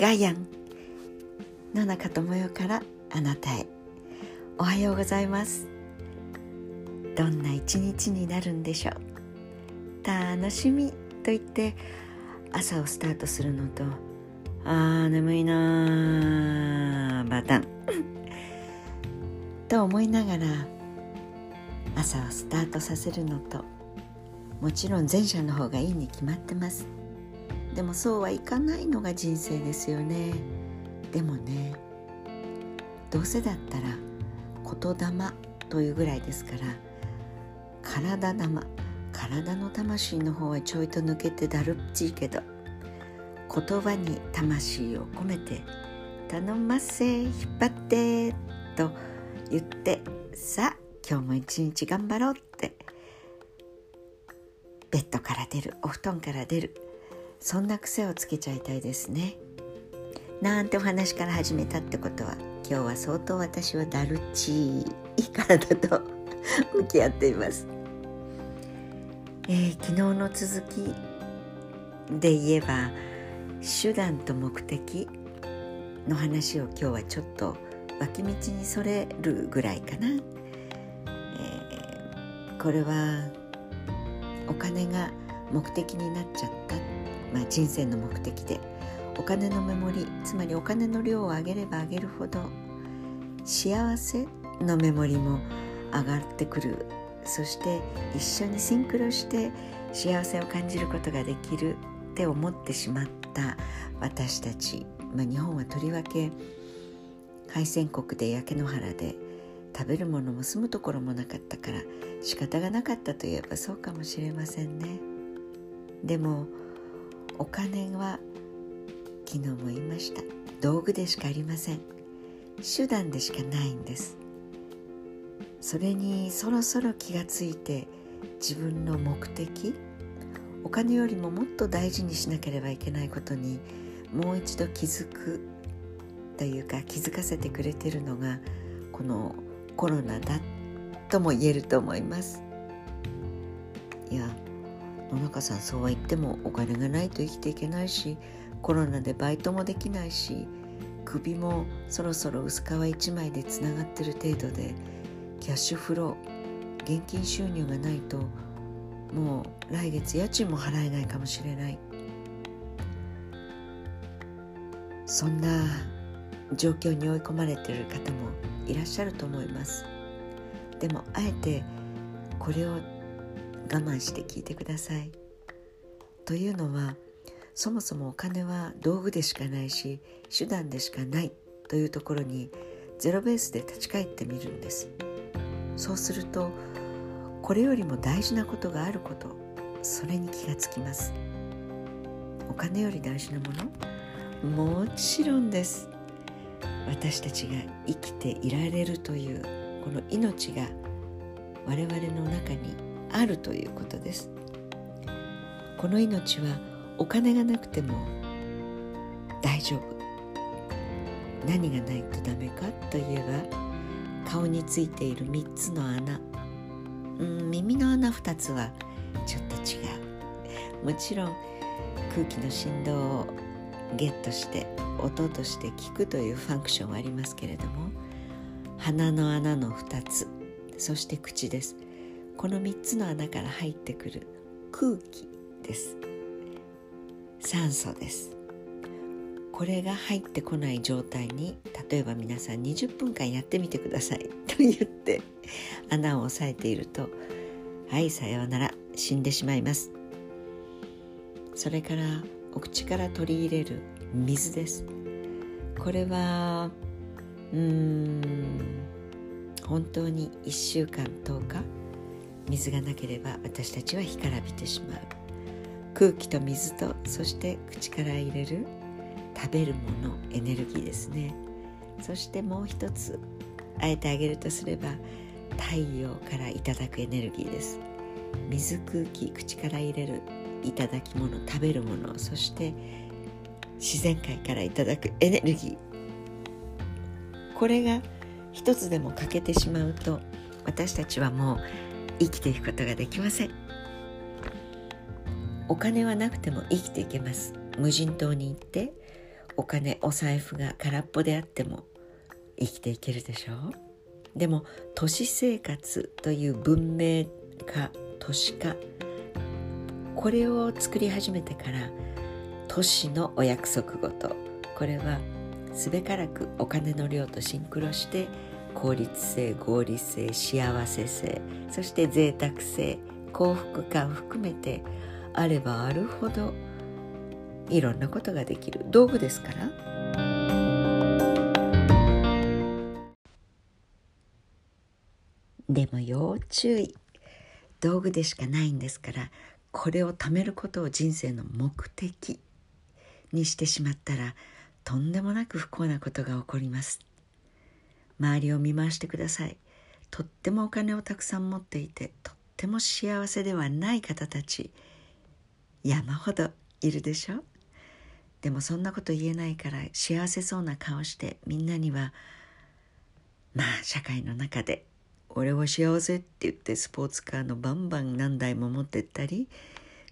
ガヤン。野中智代からあなたへ。おはようございます。どんな一日になるんでしょう。楽しみと言って朝をスタートするのとあー眠いなバタン。と思いながら朝をスタートさせるのともちろん前者の方がいいに決まってます。でもそうはいかないのが人生ですよね。でもねどうせだったら言霊というぐらいですから体玉体の魂の方はちょいと抜けてだるっちいけど言葉に魂を込めて頼ませ引っ張ってと言ってさあ今日も一日頑張ろうってベッドから出るお布団から出るそんな癖をつけちゃいたいですね。なんてお話から始めたってことは今日は相当私はだるちい体と向き合っています、えー、昨日の続きで言えば手段と目的の話を今日はちょっと脇道にそれるぐらいかな、えー、これはお金が目的になっちゃった、まあ、人生の目的でお金のメモリつまりお金の量を上げれば上げるほど幸せのメモリも上がってくる。そして一緒にシンクロして幸せを感じることができるって思ってしまった私たち、まあ、日本はとりわけ敗戦国で焼け野原で食べるものも住むところもなかったから仕方がなかったといえばそうかもしれませんね。でもお金は昨日も言いました。道具でしかありません。手段でしかないんです。それにそろそろ気がついて自分の目的お金よりももっと大事にしなければいけないことにもう一度気づくというか気づかせてくれてるのがこのコロナだとも言えると思います。いや野中さんそうは言ってもお金がないと生きていけないしコロナでバイトもできないし首もそろそろ薄皮一枚でつながってる程度でキャッシュフロー現金収入がないともう来月家賃も払えないかもしれない。そんな状況に追い込まれてる方もいらっしゃると思います。でもあえてこれを我慢して聞いてください。というのはそもそもお金は道具でしかないし手段でしかないというところにゼロベースで立ち返ってみるんです。そうするとこれよりも大事なことがあることそれに気がつきます。お金より大事なものもちろんです。私たちが生きていられるというこの命が我々の中にあるということです。この命はお金がなくても大丈夫。何がないとダメかといえば顔についている3つの穴。うん耳の穴2つはちょっと違う。もちろん空気の振動をゲットして音として聞くというファンクションはありますけれども鼻の穴の2つそして口です。この3つの穴から入ってくる空気です。酸素です。これが入ってこない状態に例えば皆さん20分間やってみてください。と言って穴を押さえているとはいさようなら死んでしまいます。それからお口から取り入れる水です。これはうーん本当に1週間10日水がなければ私たちは干からびてしまう。空気と水とそして口から入れる食べるものエネルギーですね。そしてもう一つあえてあげるとすれば太陽からいただくエネルギーです。水空気口から入れるいただき物食べるものそして自然界からいただくエネルギー。これが一つでも欠けてしまうと私たちはもう生きていくことができません。お金はなくても生きていけます。無人島に行ってお金お財布が空っぽであっても生きていけるでしょう。でも都市生活という文明化都市化これを作り始めてから都市のお約束事これはすべからくお金の量とシンクロして効率性合理性幸せ性そして贅沢性幸福感含めてあればあるほどいろんなことができる。道具ですから。でも要注意。道具でしかないんですから。これを貯めることを人生の目的にしてしまったらとんでもなく不幸なことが起こります。周りを見回してください。とってもお金をたくさん持っていてとっても幸せではない方たち山ほどいるでしょ？でもそんなこと言えないから幸せそうな顔してみんなにはまあ社会の中で俺は幸せって言ってスポーツカーのバンバン何台も持ってったり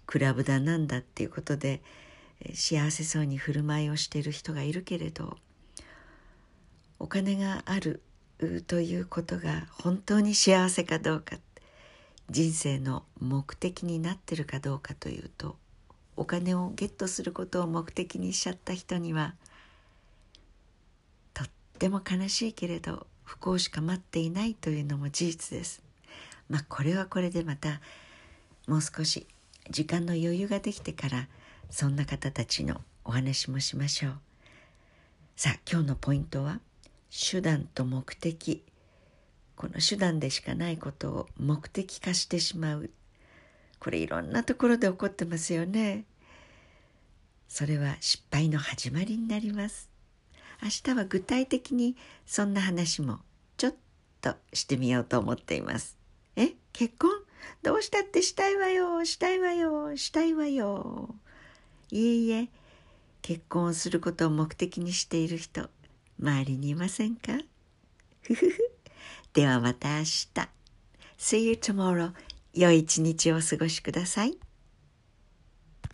クラブだなんだっていうことで幸せそうに振る舞いをしている人がいるけれどお金があるということが本当に幸せかどうか人生の目的になってるかどうかというとお金をゲットすることを目的にしちゃった人にはとっても悲しいけれど不幸しか待っていないというのも事実です。まあこれはこれでまたもう少し時間の余裕ができてからそんな方たちのお話もしましょうさあ今日のポイントは？手段と目的。この手段でしかないことを目的化してしまう。これいろんなところで起こってますよね。それは失敗の始まりになります。明日は具体的にそんな話もちょっとしてみようと思っています。え？結婚？どうしたってしたいわよ。したいわよ。したいわよ。いえいえ。結婚をすることを目的にしている人。周りにいませんか？ふふふ。ではまた明日。See you tomorrow 良い一日をお過ごしください。